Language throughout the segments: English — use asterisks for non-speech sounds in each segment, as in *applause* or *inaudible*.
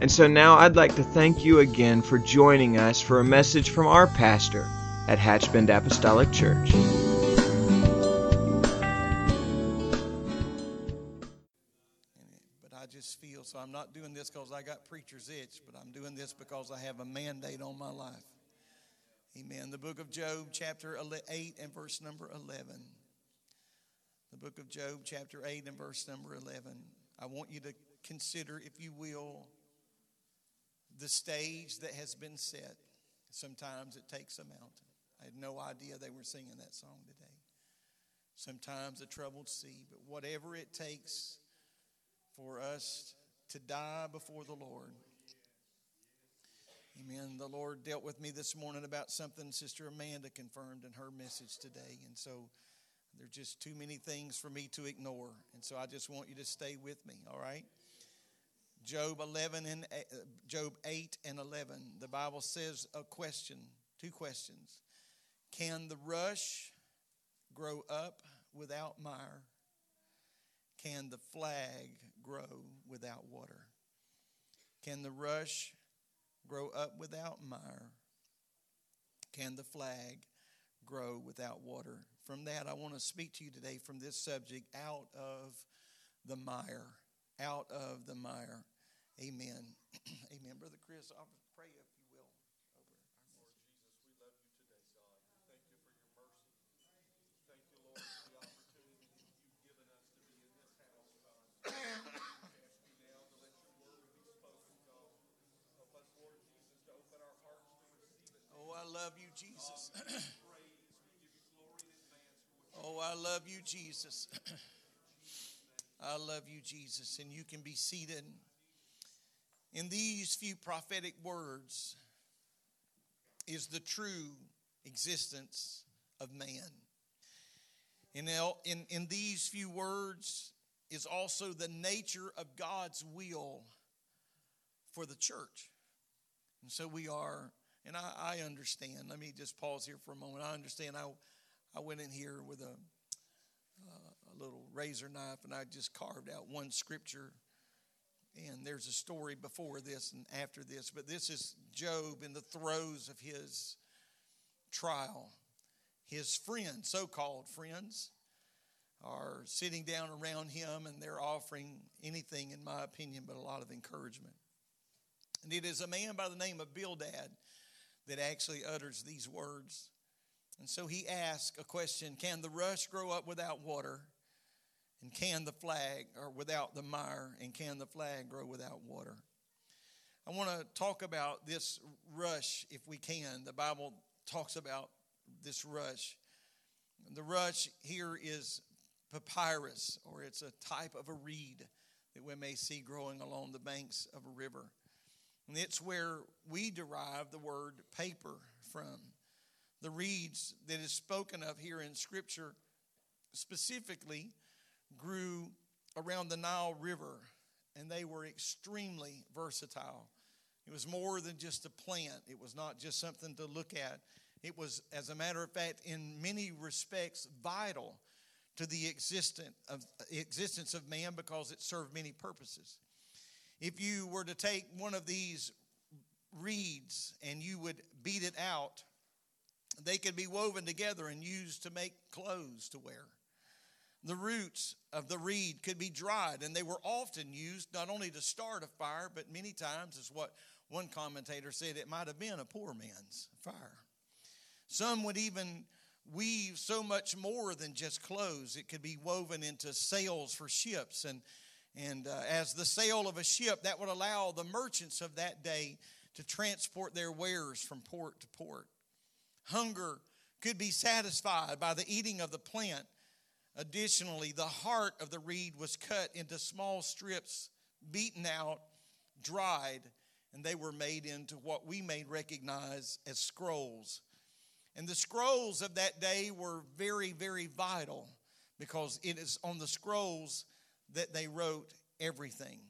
And so now I'd like to thank you again for joining us for a message from our pastor at Hatchbend Apostolic Church. But I just feel so I'm not doing this because I got preacher's itch, but I'm doing this because I have a mandate on my life. Amen. The book of Job, chapter 8 and verse number 11. The book of Job, chapter 8 and verse number 11. I want you to consider, if you will, the stage that has been set. Sometimes it takes a mountain. I had no idea they were singing that song today. Sometimes a troubled sea, but whatever it takes for us to die before the Lord. Amen. The Lord dealt with me this morning about something Sister Amanda confirmed in her message today. And so there's just too many things for me to ignore. And so I just want you to stay with me, all right? Job 11 and uh, Job 8 and 11. The Bible says a question, two questions. Can the rush grow up without mire? Can the flag grow without water? Can the rush grow up without mire? Can the flag grow without water? From that, I want to speak to you today from this subject out of the mire. Out of the mire. Amen. *clears throat* Amen. Brother Chris, I'll pray if you will. Lord Jesus, we love you today, God. We thank you for your mercy. Thank you, Lord, for the opportunity that you've given us to be in this house, God. Ask you now to let your word be spoken, God. Help us, Lord Jesus, to open our hearts to receive it. Oh, I love you, Jesus. Praise. We give you glory in advance for what Oh, I love you, Jesus. I love you, Jesus. And you can be seated in these few prophetic words is the true existence of man. In, in, in these few words is also the nature of God's will for the church. And so we are, and I, I understand. Let me just pause here for a moment. I understand. I, I went in here with a, uh, a little razor knife and I just carved out one scripture. And there's a story before this and after this, but this is Job in the throes of his trial. His friends, so called friends, are sitting down around him and they're offering anything, in my opinion, but a lot of encouragement. And it is a man by the name of Bildad that actually utters these words. And so he asks a question Can the rush grow up without water? And can the flag, or without the mire, and can the flag grow without water? I want to talk about this rush if we can. The Bible talks about this rush. The rush here is papyrus, or it's a type of a reed that we may see growing along the banks of a river. And it's where we derive the word paper from. The reeds that is spoken of here in Scripture specifically grew around the Nile River, and they were extremely versatile. It was more than just a plant, it was not just something to look at. It was, as a matter of fact, in many respects, vital to the existence of, existence of man because it served many purposes. If you were to take one of these reeds and you would beat it out, they could be woven together and used to make clothes to wear. The roots of the reed could be dried, and they were often used not only to start a fire, but many times, as what one commentator said, it might have been a poor man's fire. Some would even weave so much more than just clothes. It could be woven into sails for ships. And, and uh, as the sail of a ship, that would allow the merchants of that day to transport their wares from port to port. Hunger could be satisfied by the eating of the plant. Additionally, the heart of the reed was cut into small strips, beaten out, dried and they were made into what we may recognize as scrolls. And the scrolls of that day were very, very vital because it is on the scrolls that they wrote everything.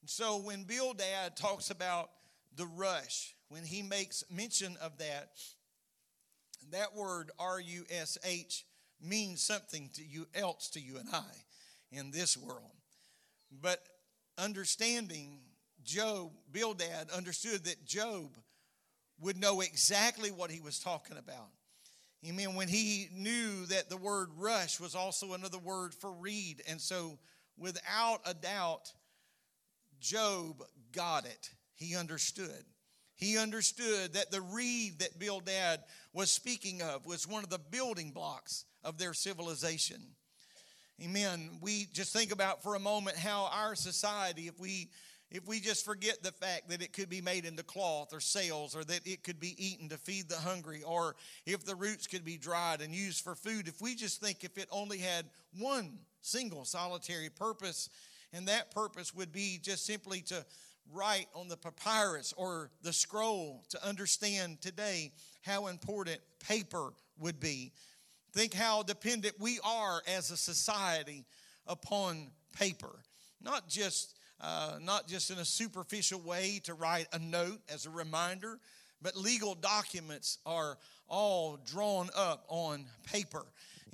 And so when Bildad talks about the rush, when he makes mention of that, that word R U S H means something to you else to you and I in this world. But understanding Job, Bildad understood that Job would know exactly what he was talking about. Amen. When he knew that the word rush was also another word for reed. And so, without a doubt, Job got it. He understood. He understood that the reed that Bildad was speaking of was one of the building blocks of their civilization. Amen. We just think about for a moment how our society, if we if we just forget the fact that it could be made into cloth or sails or that it could be eaten to feed the hungry or if the roots could be dried and used for food if we just think if it only had one single solitary purpose and that purpose would be just simply to write on the papyrus or the scroll to understand today how important paper would be think how dependent we are as a society upon paper not just uh, not just in a superficial way to write a note as a reminder, but legal documents are all drawn up on paper.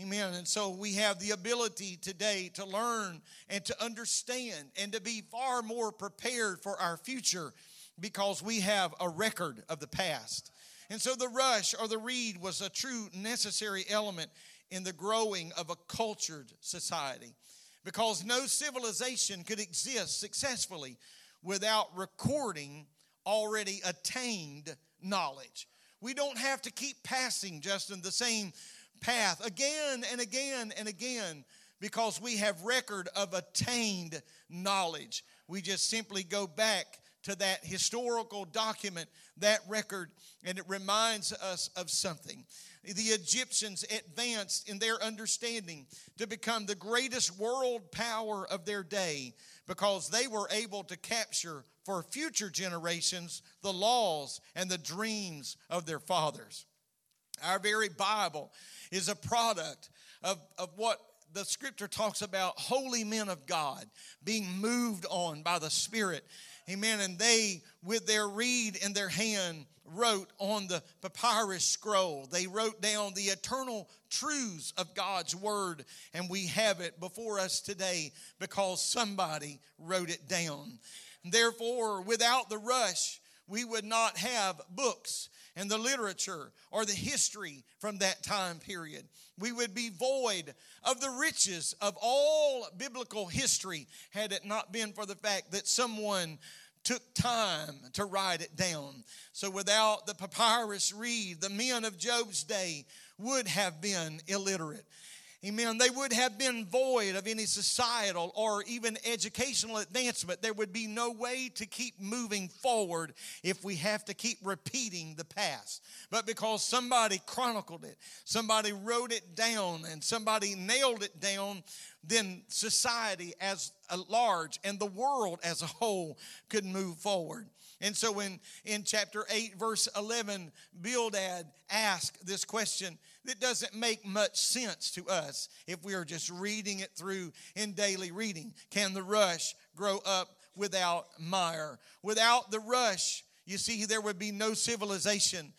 Amen. And so we have the ability today to learn and to understand and to be far more prepared for our future because we have a record of the past. And so the rush or the reed was a true necessary element in the growing of a cultured society because no civilization could exist successfully without recording already attained knowledge. We don't have to keep passing, Justin, the same path again and again and again because we have record of attained knowledge. We just simply go back to that historical document, that record, and it reminds us of something the Egyptians advanced in their understanding to become the greatest world power of their day because they were able to capture for future generations the laws and the dreams of their fathers. Our very Bible is a product of, of what the scripture talks about holy men of God being moved on by the Spirit. Amen. And they, with their reed in their hand, wrote on the papyrus scroll. They wrote down the eternal truths of God's word, and we have it before us today because somebody wrote it down. Therefore, without the rush, we would not have books and the literature or the history from that time period. We would be void of the riches of all biblical history had it not been for the fact that someone took time to write it down. So without the papyrus reed, the men of Job's day would have been illiterate. Amen. They would have been void of any societal or even educational advancement. There would be no way to keep moving forward if we have to keep repeating the past. But because somebody chronicled it, somebody wrote it down, and somebody nailed it down, then society as a large and the world as a whole could move forward. And so in, in chapter 8, verse 11, Bildad asked this question that doesn't make much sense to us if we are just reading it through in daily reading. Can the rush grow up without mire? Without the rush, you see, there would be no civilization.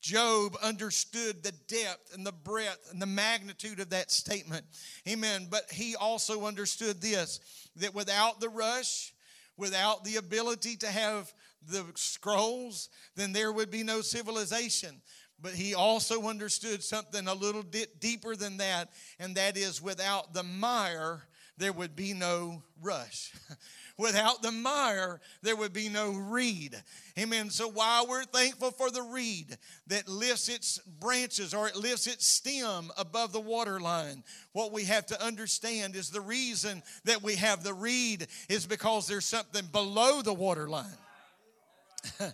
Job understood the depth and the breadth and the magnitude of that statement. Amen. But he also understood this that without the rush, without the ability to have the scrolls, then there would be no civilization. But he also understood something a little bit deeper than that, and that is without the mire, there would be no rush. *laughs* without the mire, there would be no reed. Amen. So while we're thankful for the reed that lifts its branches or it lifts its stem above the water line, what we have to understand is the reason that we have the reed is because there's something below the water line. *laughs*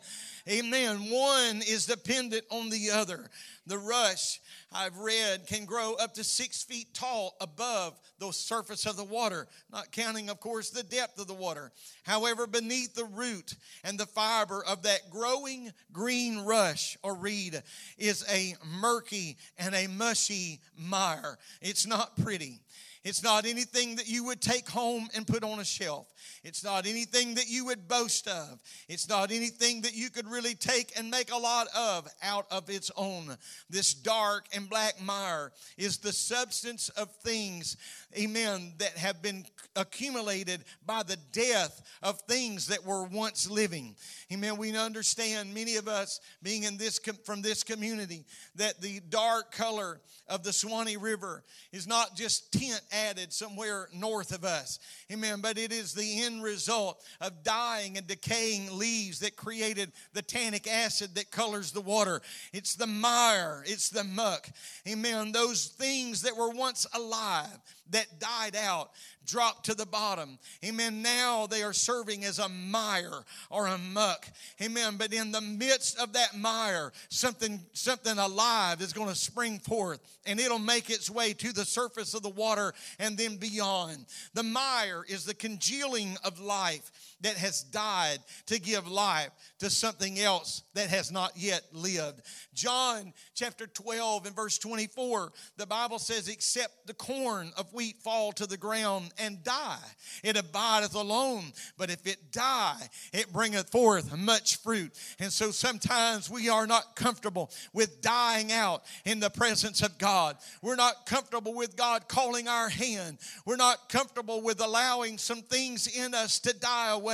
Amen. One is dependent on the other. The rush, I've read, can grow up to six feet tall above the surface of the water, not counting, of course, the depth of the water. However, beneath the root and the fiber of that growing green rush or reed is a murky and a mushy mire. It's not pretty. It's not anything that you would take home and put on a shelf. It's not anything that you would boast of. It's not anything that you could really take and make a lot of out of its own. This dark and black mire is the substance of things, amen, that have been accumulated by the death of things that were once living. Amen. We understand many of us being in this from this community that the dark color of the Suwannee River is not just tint added somewhere north of us. Amen. But it is the end result of dying and decaying leaves that created the tannic acid that colors the water. It's the mire, it's the muck. Amen. Those things that were once alive that died out dropped to the bottom. Amen. Now they are serving as a mire or a muck. Amen. But in the midst of that mire, something something alive is going to spring forth and it'll make its way to the surface of the water and then beyond. The mire is the congealing of life that has died to give life to something else that has not yet lived. John chapter 12 and verse 24, the Bible says, Except the corn of wheat fall to the ground and die, it abideth alone. But if it die, it bringeth forth much fruit. And so sometimes we are not comfortable with dying out in the presence of God. We're not comfortable with God calling our hand. We're not comfortable with allowing some things in us to die away.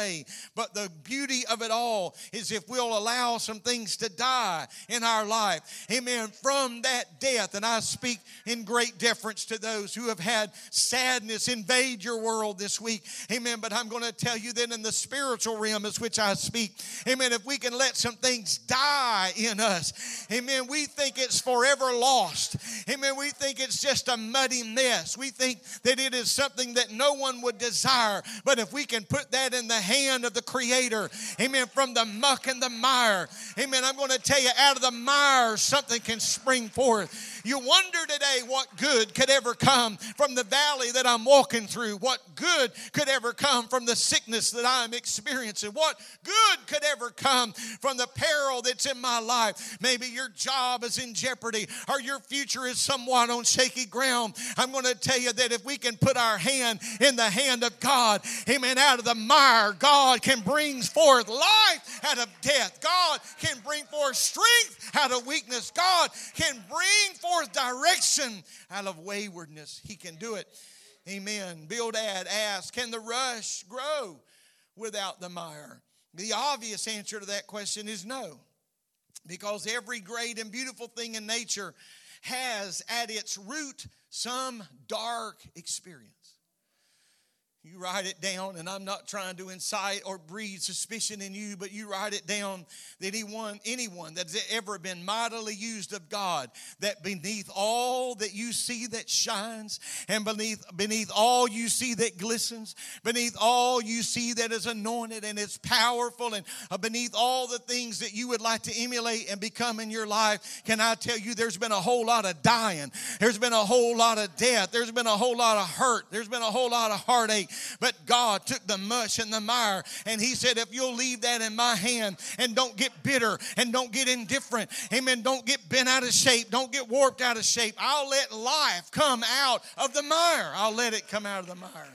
But the beauty of it all is if we'll allow some things to die in our life. Amen. From that death, and I speak in great deference to those who have had sadness invade your world this week. Amen. But I'm going to tell you that in the spiritual realm as which I speak, amen, if we can let some things die in us, amen, we think it's forever lost. Amen. We think it's just a muddy mess. We think that it is something that no one would desire. But if we can put that in the hand of the Creator, amen, from the muck and the mire, amen, I'm going to tell you, out of the mire, something can spring forth. You wonder today what good could ever come from the valley that I'm walking through, what good could ever come from the sickness that I'm experiencing, what good could ever come from the peril that's in my life. Maybe your job is in jeopardy or your future is somewhat on shaky ground. I'm going to tell you that if we can put our hand in the hand of God, amen, out of the mire, God can bring forth life out of death. God can bring forth strength out of weakness. God can bring forth direction out of waywardness. He can do it. Amen. Bildad asked, Can the rush grow without the mire? The obvious answer to that question is no. Because every great and beautiful thing in nature has at its root some dark experience. You write it down, and I'm not trying to incite or breed suspicion in you, but you write it down that anyone, anyone that's ever been mightily used of God, that beneath all that you see that shines, and beneath beneath all you see that glistens, beneath all you see that is anointed and is powerful, and uh, beneath all the things that you would like to emulate and become in your life, can I tell you there's been a whole lot of dying, there's been a whole lot of death, there's been a whole lot of hurt, there's been a whole lot of heartache. But God took the mush and the mire and He said, if you'll leave that in my hand and don't get bitter and don't get indifferent, amen, don't get bent out of shape, don't get warped out of shape, I'll let life come out of the mire. I'll let it come out of the mire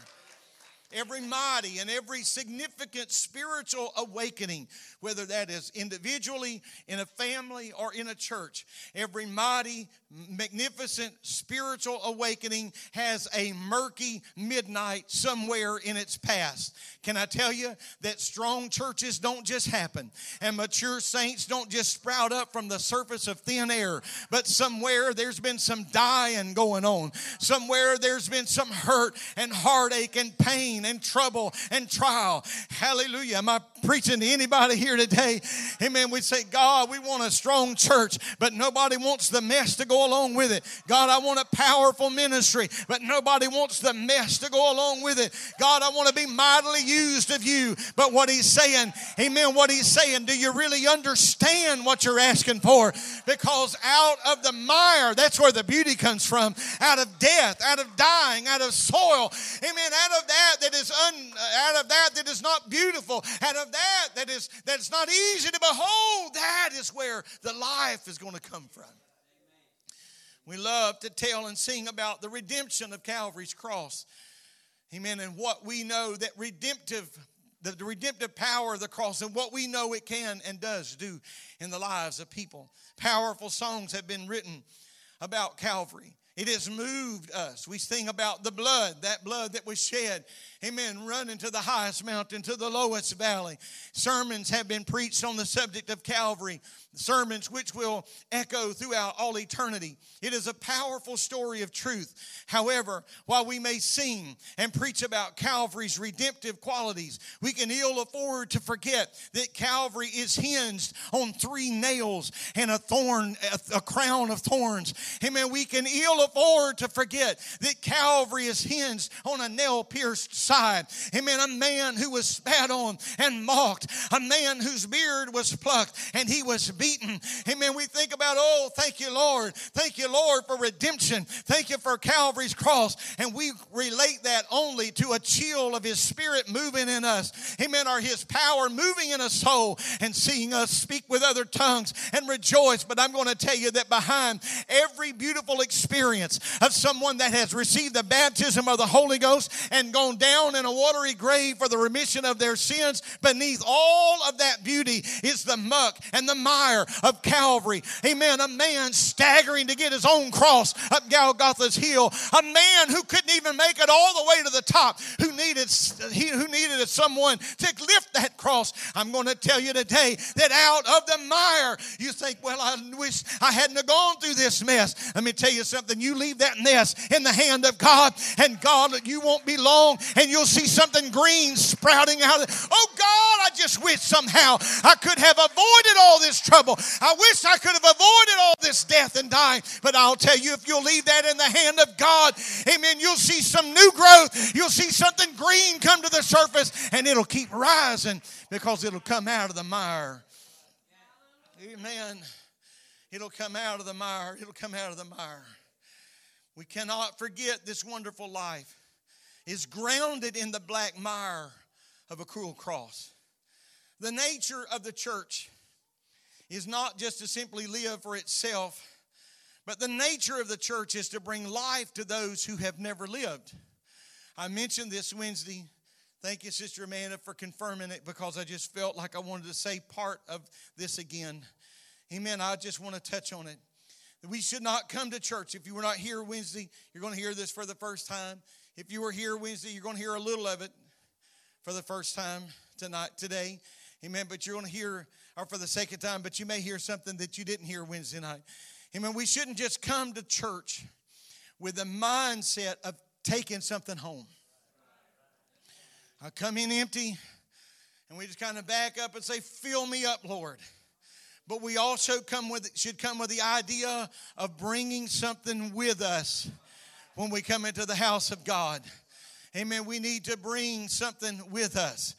every mighty and every significant spiritual awakening, whether that is individually, in a family, or in a church. Every mighty, magnificent spiritual awakening has a murky midnight somewhere in its past. Can I tell you that strong churches don't just happen and mature saints don't just sprout up from the surface of thin air, but somewhere there's been some dying going on. Somewhere there's been some hurt and heartache and pain and trouble and trial. Hallelujah. My preaching to anybody here today, amen, we say, God, we want a strong church, but nobody wants the mess to go along with it. God, I want a powerful ministry, but nobody wants the mess to go along with it. God, I want to be mightily used of you. But what he's saying, amen, what he's saying, do you really understand what you're asking for? Because out of the mire, that's where the beauty comes from. Out of death, out of dying, out of soil, amen, out of that that is un, uh, out of that that is not beautiful, out of that that is that's not easy to behold, that is where the life is going to come from. We love to tell and sing about the redemption of Calvary's cross. Amen. And what we know that redemptive, the, the redemptive power of the cross and what we know it can and does do in the lives of people. Powerful songs have been written about Calvary. It has moved us. We sing about the blood, that blood that was shed. Amen. Running to the highest mountain, to the lowest valley. Sermons have been preached on the subject of Calvary sermons which will echo throughout all eternity. It is a powerful story of truth. However, while we may sing and preach about Calvary's redemptive qualities, we can ill afford to forget that Calvary is hinged on three nails and a thorn, a, crown of thorns. Amen. We can ill afford to forget that Calvary is hinged on a nail pierced side. Amen. A man who was spat on and mocked, a man whose beard was plucked and he was beaten. Amen. We think about, oh, thank you, Lord. Thank you, Lord, for redemption. Thank you for Calvary's cross. And we relate that only to a chill of His Spirit moving in us. Amen. Or His power moving in a soul and seeing us speak with other tongues and rejoice. But I'm going to tell you that behind every beautiful experience of someone that has received the baptism of the Holy Ghost and gone down in a watery grave for the remission of their sins, beneath all of that beauty is the muck and the mire of Calvary. Amen. A man staggering to get his own cross up Golgotha's hill. A man who couldn't even make it all the way to the top, who needed, he, who needed someone to lift that cross. I'm going to tell you today that out of the mire, you think, well, I wish I hadn't have gone through this mess. Let me tell you something. You leave that mess in the hand of God, and God, you won't be long, and you'll see something green sprouting out. Oh God, I just wish somehow I could have avoided all this trouble. I wish I could have avoided all this death and dying, but I'll tell you, if you'll leave that in the hand of God, amen, you'll see some new growth. You'll see something green come to the surface, and it'll keep rising because it'll come out of the mire. Amen. It'll come out of the mire. It'll come out of the mire. We cannot forget this wonderful life is grounded in the black mire of a cruel cross. The nature of the church is not just to simply live for itself, but the nature of the church is to bring life to those who have never lived. I mentioned this Wednesday. Thank you, Sister Amanda, for confirming it because I just felt like I wanted to say part of this again. Amen. I just want to touch on it. We should not come to church. If you were not here Wednesday, you're going to hear this for the first time. If you were here Wednesday, you're going to hear a little of it for the first time tonight, today. Amen. But you're going to hear or for the sake of time, but you may hear something that you didn't hear Wednesday night. Amen. We shouldn't just come to church with the mindset of taking something home. I come in empty, and we just kind of back up and say, Fill me up, Lord. But we also come with should come with the idea of bringing something with us when we come into the house of God. Amen. We need to bring something with us.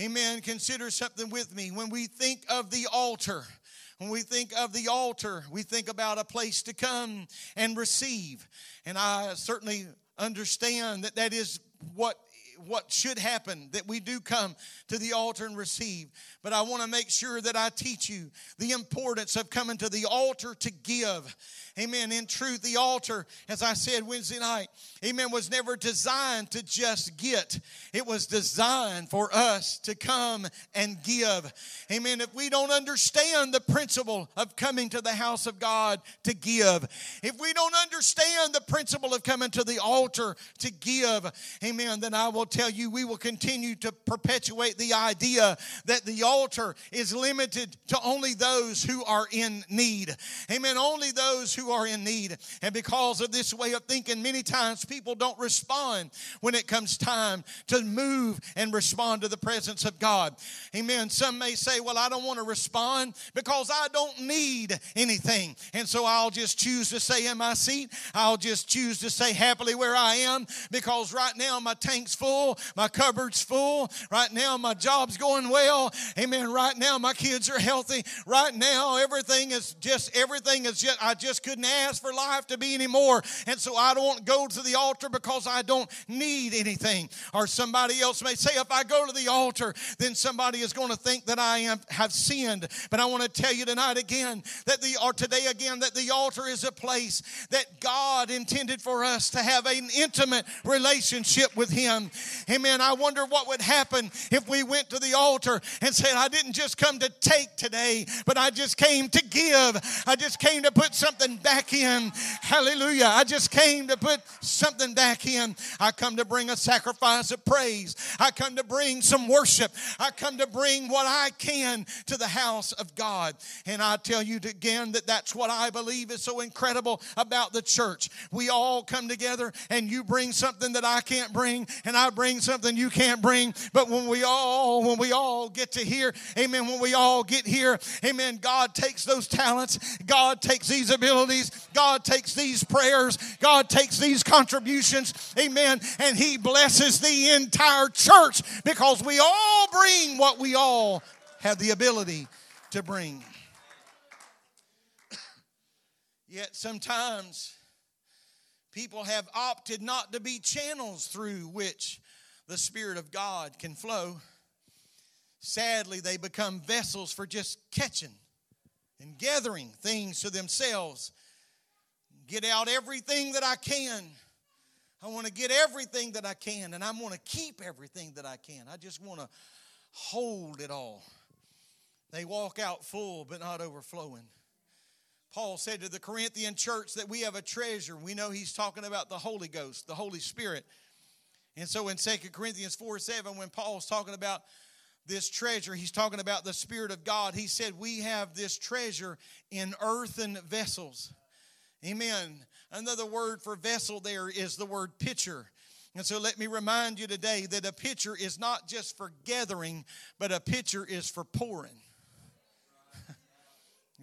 Amen. Consider something with me. When we think of the altar, when we think of the altar, we think about a place to come and receive. And I certainly understand that that is what what should happen that we do come to the altar and receive but i want to make sure that i teach you the importance of coming to the altar to give Amen. In truth, the altar, as I said Wednesday night, amen, was never designed to just get. It was designed for us to come and give. Amen. If we don't understand the principle of coming to the house of God to give, if we don't understand the principle of coming to the altar to give, amen, then I will tell you we will continue to perpetuate the idea that the altar is limited to only those who are in need. Amen. Only those who are in need. And because of this way of thinking, many times people don't respond when it comes time to move and respond to the presence of God. Amen. Some may say, Well, I don't want to respond because I don't need anything. And so I'll just choose to stay in my seat. I'll just choose to stay happily where I am because right now my tank's full, my cupboard's full. Right now my job's going well. Amen. Right now my kids are healthy. Right now everything is just, everything is just, I just couldn't ask for life to be anymore. And so I don't go to the altar because I don't need anything. Or somebody else may say, if I go to the altar, then somebody is going to think that I am, have sinned. But I want to tell you tonight again that the, or today again, that the altar is a place that God intended for us to have an intimate relationship with Him. Amen. I wonder what would happen if we went to the altar and said, I didn't just come to take today, but I just came to give. I just came to put something back in. Hallelujah. I just came to put something back in. I come to bring a sacrifice of praise. I come to bring some worship. I come to bring what I can to the house of God. And I tell you again that that's what I believe is so incredible about the church. We all come together and you bring something that I can't bring and I bring something you can't bring. But when we all, when we all get to here, amen, when we all get here, amen, God takes those talents, God takes these abilities, God takes these prayers, God takes these contributions, amen, and He blesses the entire church because we all bring what we all have the ability to bring. Yet sometimes people have opted not to be channels through which the Spirit of God can flow. Sadly, they become vessels for just catching and gathering things to themselves. Get out everything that I can. I want to get everything that I can, and I want to keep everything that I can. I just want to hold it all. They walk out full, but not overflowing. Paul said to the Corinthian church that we have a treasure. We know he's talking about the Holy Ghost, the Holy Spirit. And so in 2 Corinthians 4 7, when Paul's talking about this treasure, he's talking about the Spirit of God. He said, We have this treasure in earthen vessels. Amen. Another word for vessel there is the word pitcher. And so let me remind you today that a pitcher is not just for gathering, but a pitcher is for pouring.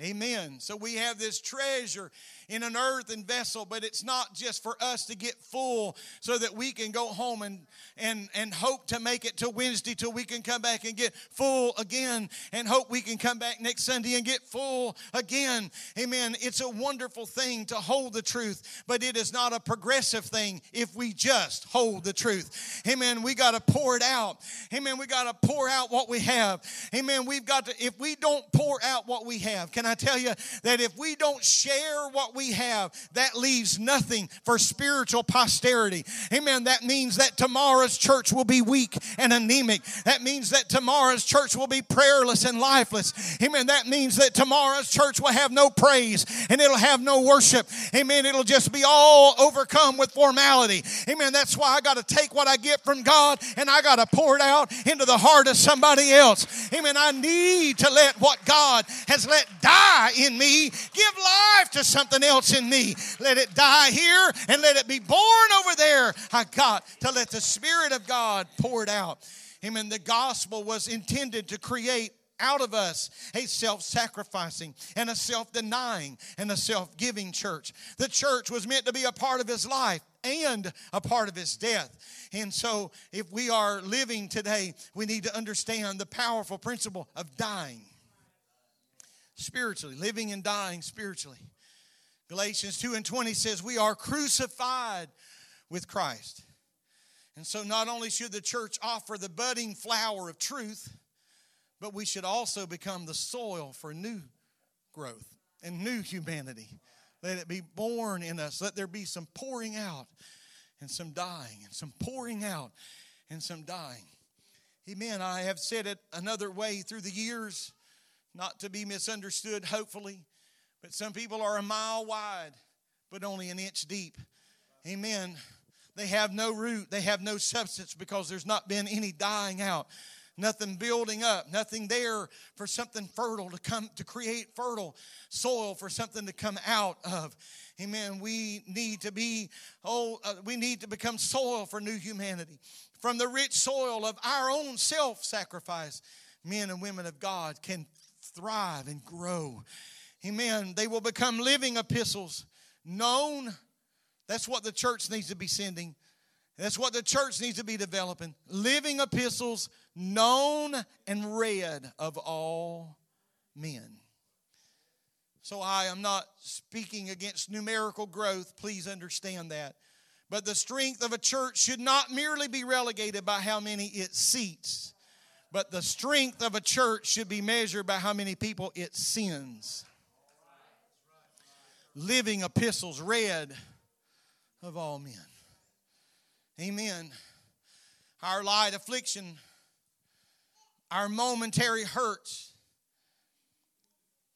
Amen. So we have this treasure in an earthen vessel, but it's not just for us to get full so that we can go home and, and, and hope to make it to Wednesday till we can come back and get full again and hope we can come back next Sunday and get full again. Amen. It's a wonderful thing to hold the truth, but it is not a progressive thing if we just hold the truth. Amen. We got to pour it out. Amen. We got to pour out what we have. Amen. We've got to, if we don't pour out what we have, can I tell you that if we don't share what we have, that leaves nothing for spiritual posterity. Amen. That means that tomorrow's church will be weak and anemic. That means that tomorrow's church will be prayerless and lifeless. Amen. That means that tomorrow's church will have no praise and it'll have no worship. Amen. It'll just be all overcome with formality. Amen. That's why I got to take what I get from God and I got to pour it out into the heart of somebody else. Amen. I need to let what God has let die in me give life to something else in me. Let it die here and let it be born over there. I got to let the Spirit of God pour it out. Amen. The gospel was intended to create out of us a self sacrificing and a self denying and a self giving church. The church was meant to be a part of his life and a part of his death. And so, if we are living today, we need to understand the powerful principle of dying spiritually, living and dying spiritually. Galatians 2 and 20 says, We are crucified with Christ. And so, not only should the church offer the budding flower of truth, but we should also become the soil for new growth and new humanity. Let it be born in us. Let there be some pouring out and some dying, and some pouring out and some dying. Amen. I have said it another way through the years, not to be misunderstood, hopefully, but some people are a mile wide, but only an inch deep. Amen. They have no root, they have no substance because there's not been any dying out. Nothing building up, nothing there for something fertile to come to create fertile soil for something to come out of. Amen. We need to be, oh, uh, we need to become soil for new humanity. From the rich soil of our own self sacrifice, men and women of God can thrive and grow. Amen. They will become living epistles, known. That's what the church needs to be sending. That's what the church needs to be developing. Living epistles, known and read of all men. So I am not speaking against numerical growth, please understand that. But the strength of a church should not merely be relegated by how many it seats, but the strength of a church should be measured by how many people it sends. Living epistles read of all men. Amen. Our light affliction, our momentary hurts,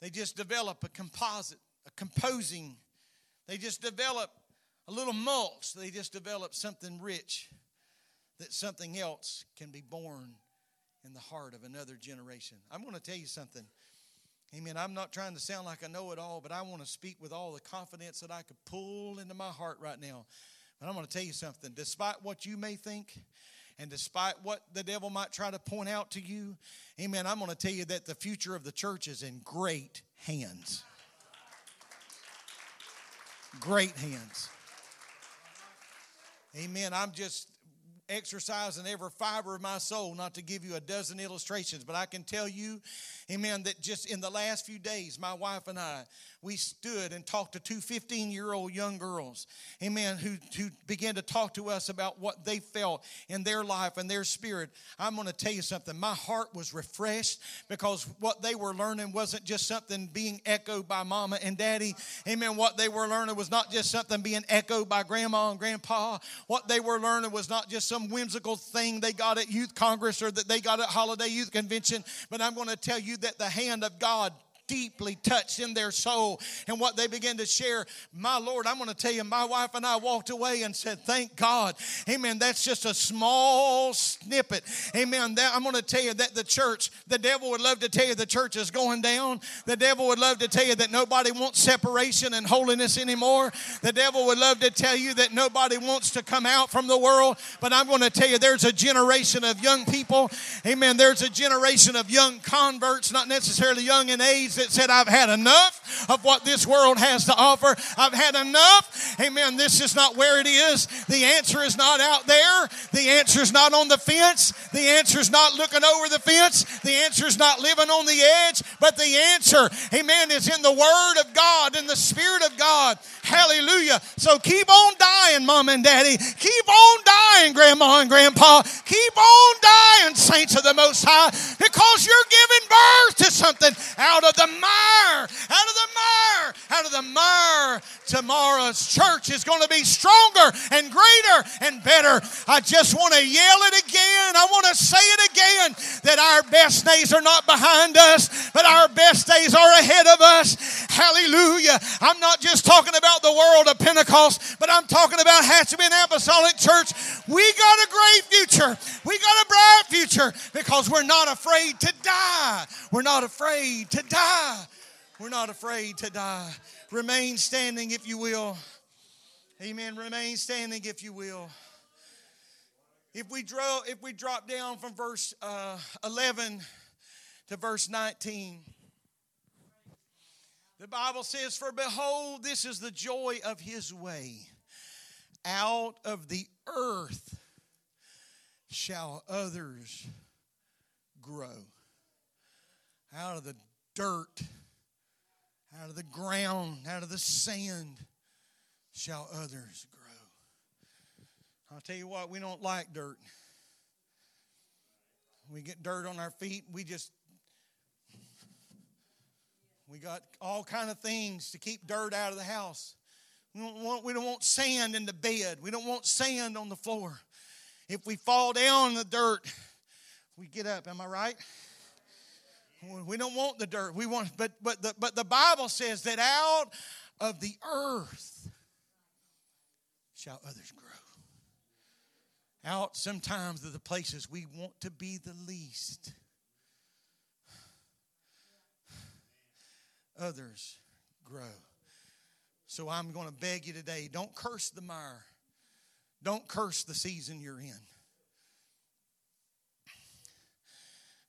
they just develop a composite, a composing. They just develop a little mulch. They just develop something rich that something else can be born in the heart of another generation. I'm going to tell you something. Amen. I'm not trying to sound like I know it all, but I want to speak with all the confidence that I could pull into my heart right now. But I'm going to tell you something. Despite what you may think, and despite what the devil might try to point out to you, amen, I'm going to tell you that the future of the church is in great hands. Great hands. Amen. I'm just exercising every fiber of my soul not to give you a dozen illustrations, but I can tell you, amen, that just in the last few days, my wife and I, we stood and talked to two 15 year old young girls, amen, who, who began to talk to us about what they felt in their life and their spirit. I'm going to tell you something. My heart was refreshed because what they were learning wasn't just something being echoed by mama and daddy. Amen. What they were learning was not just something being echoed by grandma and grandpa. What they were learning was not just some whimsical thing they got at youth congress or that they got at holiday youth convention. But I'm going to tell you that the hand of God deeply touched in their soul and what they began to share. My Lord, I'm going to tell you, my wife and I walked away and said, Thank God. Amen. That's just a small snippet. Amen. That, I'm going to tell you that the church, the devil would love to tell you the church is going down. The devil would love to tell you that nobody wants separation and holiness anymore. The devil would love to tell you that nobody wants to come out from the world. But I'm going to tell you, there's a generation of young people. Amen. There's a generation of young converts, not necessarily young in age that said, I've had enough of what this world has to offer. I've had enough. Amen. This is not where it is. The answer is not out there. The answer is not on the fence. The answer is not looking over the fence. The answer is not living on the edge. But the answer, amen, is in the Word of God, in the Spirit of God. Hallelujah. So keep on dying, mom and daddy. Keep on dying, grandma and grandpa. Keep on dying, saints of the Most High, because you're giving birth to something out of the mire, out of the mire, out of the mire. Tomorrow's church is going to be stronger and greater and better. I just want to yell it again. I want to say it again that our best days are not behind us, but our best days are ahead of us. Hallelujah. I'm not just talking about the world of Pentecost, but I'm talking about Hatchbend Apostolic Church. We got a great future. We got a bright future because we're not afraid to die. We're not afraid to die. We're not afraid to die. Remain standing, if you will. Amen. Remain standing, if you will. If we draw, if we drop down from verse uh, 11 to verse 19, the Bible says, For behold, this is the joy of his way. Out of the earth shall others grow. Out of the dirt, out of the ground, out of the sand shall others grow. I'll tell you what, we don't like dirt. We get dirt on our feet, we just we got all kind of things to keep dirt out of the house. We don't want, we don't want sand in the bed. We don't want sand on the floor. If we fall down in the dirt, we get up. Am I right? We don't want the dirt. We want, but but the but the Bible says that out of the earth shall others grow. out sometimes of the places we want to be the least. Others grow. So I'm going to beg you today don't curse the mire, don't curse the season you're in.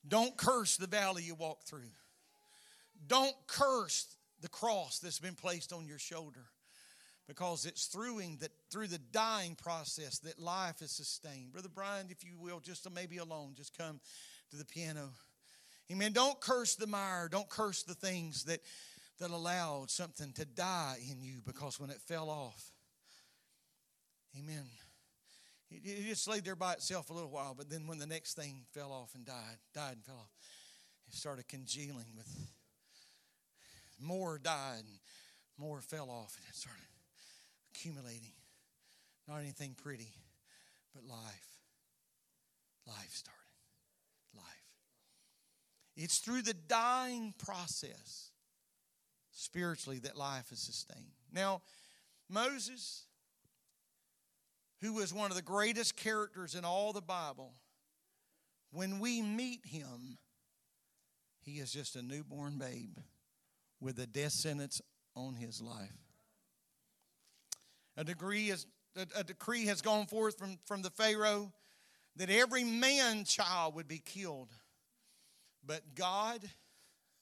Don't curse the valley you walk through. Don't curse the cross that's been placed on your shoulder because it's through the, through the dying process that life is sustained. Brother Brian, if you will, just maybe alone, just come to the piano. Amen. Don't curse the mire. Don't curse the things that, that allowed something to die in you because when it fell off, amen. It, just laid there by itself a little while, but then when the next thing fell off and died, died and fell off, it started congealing with more died and more fell off and it started accumulating. Not anything pretty, but life. Life started. Life. It's through the dying process spiritually that life is sustained. Now, Moses, who was one of the greatest characters in all the Bible, when we meet him, he is just a newborn babe with a death sentence on his life. A decree, is, a, a decree has gone forth from, from the Pharaoh that every man child would be killed. But God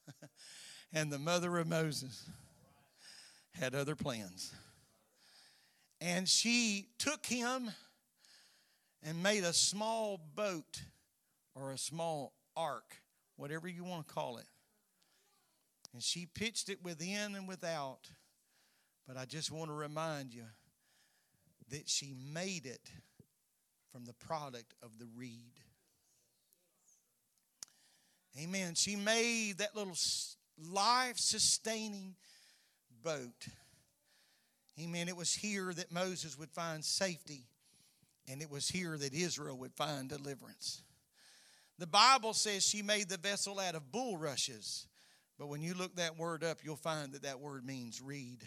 *laughs* and the mother of Moses had other plans. And she took him and made a small boat or a small ark, whatever you want to call it. And she pitched it within and without. But I just want to remind you that she made it from the product of the reed. Amen. She made that little life sustaining boat. Amen. It was here that Moses would find safety, and it was here that Israel would find deliverance. The Bible says she made the vessel out of bulrushes, but when you look that word up, you'll find that that word means reed.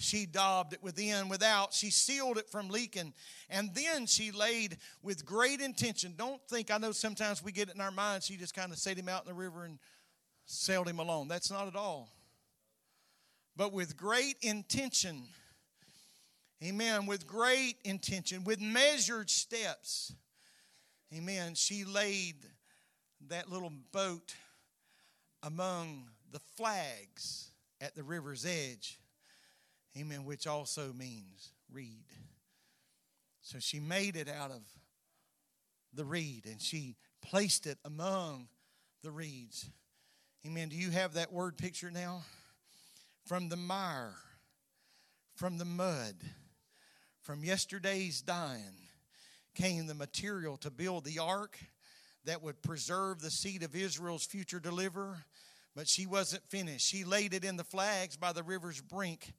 She daubed it within, without. She sealed it from leaking. And then she laid with great intention. Don't think, I know sometimes we get it in our minds, she just kind of set him out in the river and sailed him alone. That's not at all. But with great intention, amen, with great intention, with measured steps, amen, she laid that little boat among the flags at the river's edge Amen, which also means reed. So she made it out of the reed and she placed it among the reeds. Amen. Do you have that word picture now? From the mire, from the mud, from yesterday's dying came the material to build the ark that would preserve the seed of Israel's future deliverer. But she wasn't finished. She laid it in the flags by the river's brink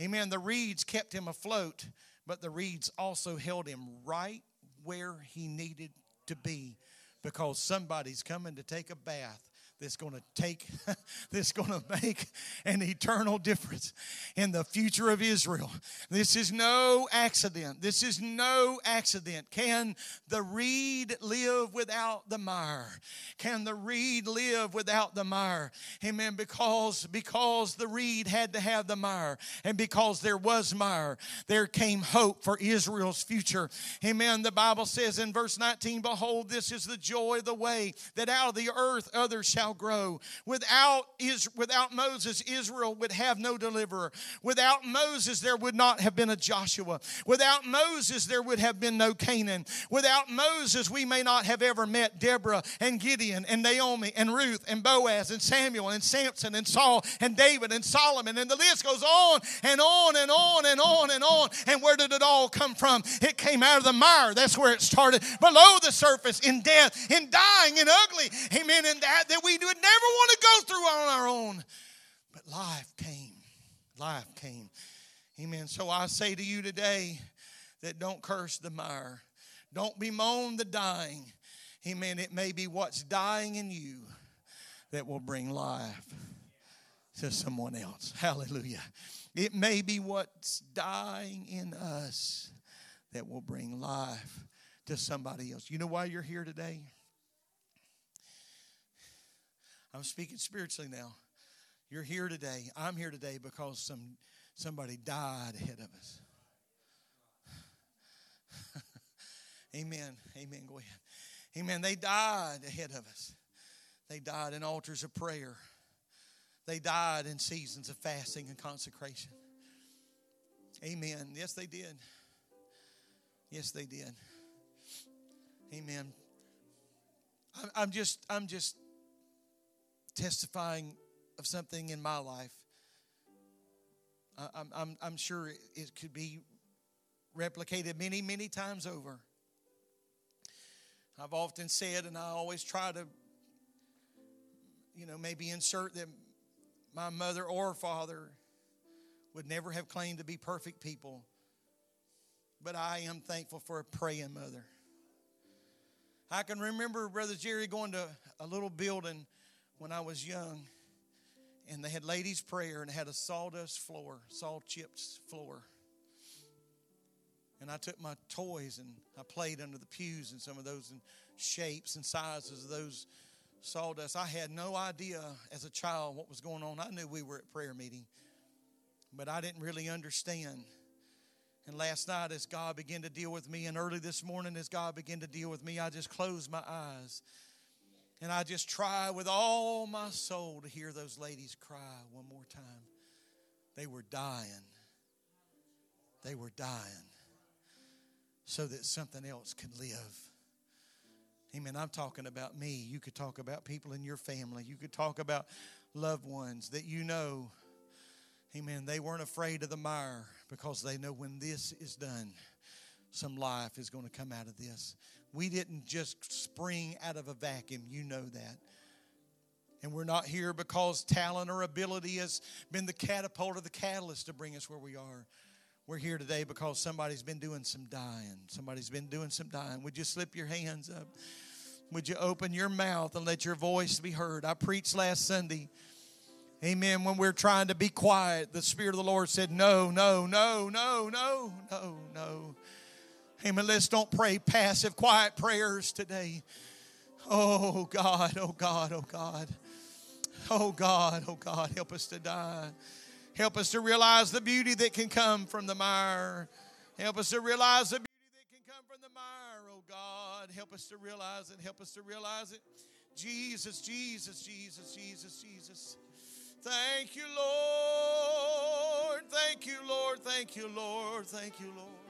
Amen. The reeds kept him afloat, but the reeds also held him right where he needed to be because somebody's coming to take a bath that's going to take *laughs* that's going to make an eternal difference in the future of Israel. This is no accident. This is no accident. Can the reed live without the mire? Can the reed live without the mire? Amen because because the reed had to have the mire and because there was mire, there came hope for Israel's future. Amen. The Bible says in verse 19, behold this is the joy of the way that out of the earth others shall shall grow. Without, is, without Moses, Israel would have no deliverer. Without Moses, there would not have been a Joshua. Without Moses, there would have been no Canaan. Without Moses, we may not have ever met Deborah and Gideon and Naomi and Ruth and Boaz and Samuel and Samson and Saul and David and Solomon. And the list goes on and on and on and on and on. And where did it all come from? It came out of the mire. That's where it started. Below the surface, in death, in dying, in ugly. Amen. And that, that we would never want to go through on our own. But life came. Life came. Amen. So I say to you today that don't curse the mire. Don't bemoan the dying. Amen. It may be what's dying in you that will bring life to someone else. Hallelujah. It may be what's dying in us that will bring life to somebody else. You know why you're here today? I'm speaking spiritually now. You're here today. I'm here today because some somebody died ahead of us. *laughs* Amen. Amen. Go ahead. Amen. They died ahead of us. They died in altars of prayer. They died in seasons of fasting and consecration. Amen. Yes, they did. Yes, they did. Amen. I'm just, I'm just testifying of something in my life. I'm, I'm, I'm sure it could be replicated many, many times over. I've often said, and I always try to, you know, maybe insert that my mother or father would never have claimed to be perfect people, but I am thankful for a praying mother. I can remember Brother Jerry going to a little building when I was young, and they had ladies' prayer and had a sawdust floor, saw chips floor. And I took my toys and I played under the pews and some of those shapes and sizes of those sawdust. I had no idea as a child what was going on. I knew we were at prayer meeting, but I didn't really understand. And last night, as God began to deal with me, and early this morning, as God began to deal with me, I just closed my eyes and I just try with all my soul to hear those ladies cry one more time. They were dying. They were dying so that something else could live. Amen. I'm talking about me. You could talk about people in your family. You could talk about loved ones that you know. Amen. They weren't afraid of the mire because they know when this is done, some life is going to come out of this. We didn't just spring out of a vacuum. You know that. And we're not here because talent or ability has been the catapult or the catalyst to bring us where we are. We're here today because somebody's been doing some dying. Somebody's been doing some dying. Would you slip your hands up? Would you open your mouth and let your voice be heard? I preached last Sunday. Amen. When we're trying to be quiet, the Spirit of the Lord said, No, no, no, no, no, no, no. Amen. Let's don't pray passive, quiet prayers today. Oh God, oh God, oh God. Oh God, oh God, help us to die. Help us to realize the beauty that can come from the mire. Help us to realize the beauty that can come from the mire, oh God. Help us to realize it. Help us to realize it. Jesus, Jesus, Jesus, Jesus, Jesus. Thank you, Lord. Thank you, Lord. Thank you, Lord. Thank you, Lord.